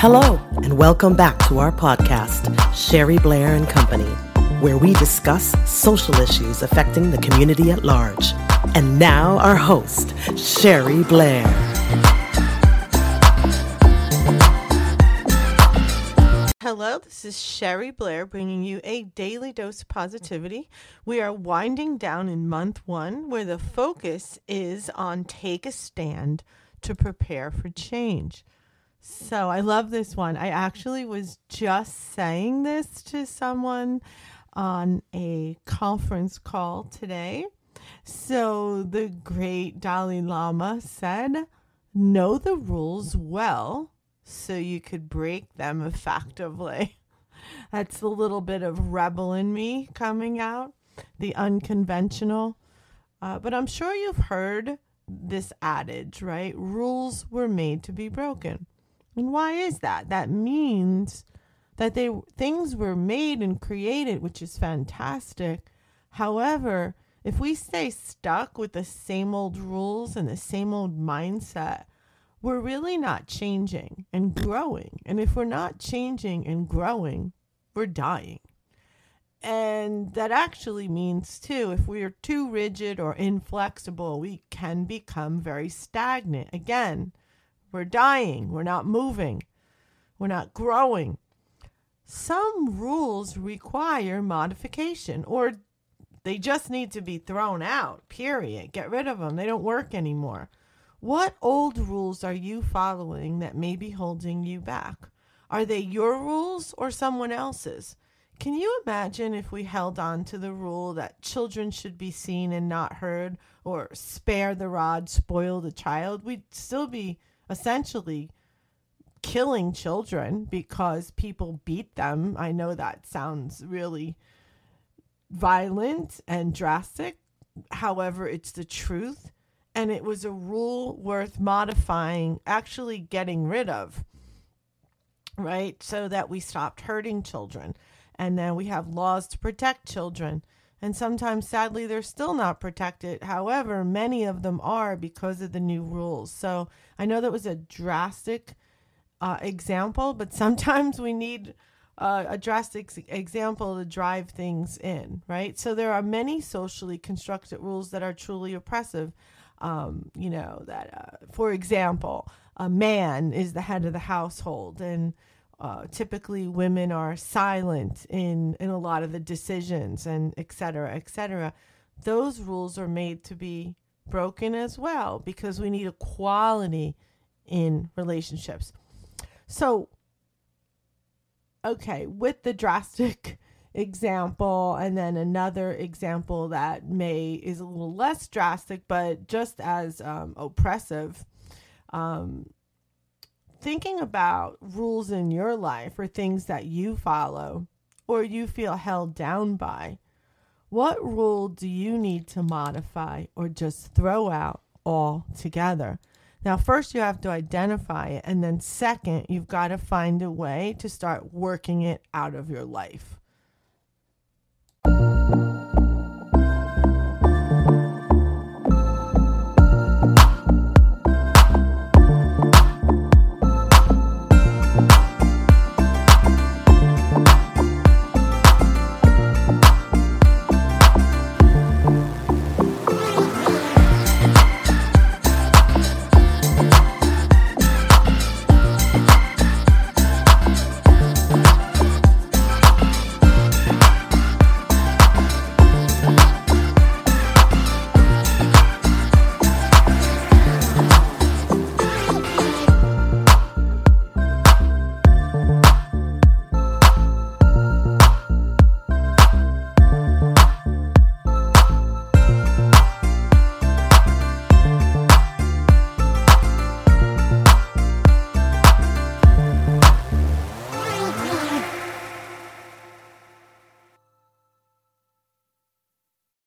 Hello, and welcome back to our podcast, Sherry Blair and Company, where we discuss social issues affecting the community at large. And now, our host, Sherry Blair. Hello, this is Sherry Blair bringing you a daily dose of positivity. We are winding down in month one, where the focus is on take a stand to prepare for change. So I love this one. I actually was just saying this to someone on a conference call today. So the great Dalai Lama said, Know the rules well so you could break them effectively. That's a little bit of rebel in me coming out, the unconventional. Uh, but I'm sure you've heard this adage, right? Rules were made to be broken. And why is that? That means that they things were made and created, which is fantastic. However, if we stay stuck with the same old rules and the same old mindset, we're really not changing and growing. And if we're not changing and growing, we're dying. And that actually means, too, if we are too rigid or inflexible, we can become very stagnant. Again, we're dying, we're not moving, we're not growing. Some rules require modification or they just need to be thrown out, period. Get rid of them, they don't work anymore. What old rules are you following that may be holding you back? Are they your rules or someone else's? Can you imagine if we held on to the rule that children should be seen and not heard, or spare the rod, spoil the child? We'd still be essentially killing children because people beat them. I know that sounds really violent and drastic. However, it's the truth. And it was a rule worth modifying, actually getting rid of, right? So that we stopped hurting children. And then we have laws to protect children. And sometimes, sadly, they're still not protected. However, many of them are because of the new rules. So I know that was a drastic uh, example, but sometimes we need uh, a drastic example to drive things in, right? So there are many socially constructed rules that are truly oppressive. Um, you know, that, uh, for example, a man is the head of the household, and uh, typically women are silent in, in a lot of the decisions, and et cetera, et cetera. Those rules are made to be broken as well because we need equality in relationships. So, okay, with the drastic example and then another example that may is a little less drastic but just as um, oppressive um, thinking about rules in your life or things that you follow or you feel held down by what rule do you need to modify or just throw out altogether now, first, you have to identify it. And then, second, you've got to find a way to start working it out of your life.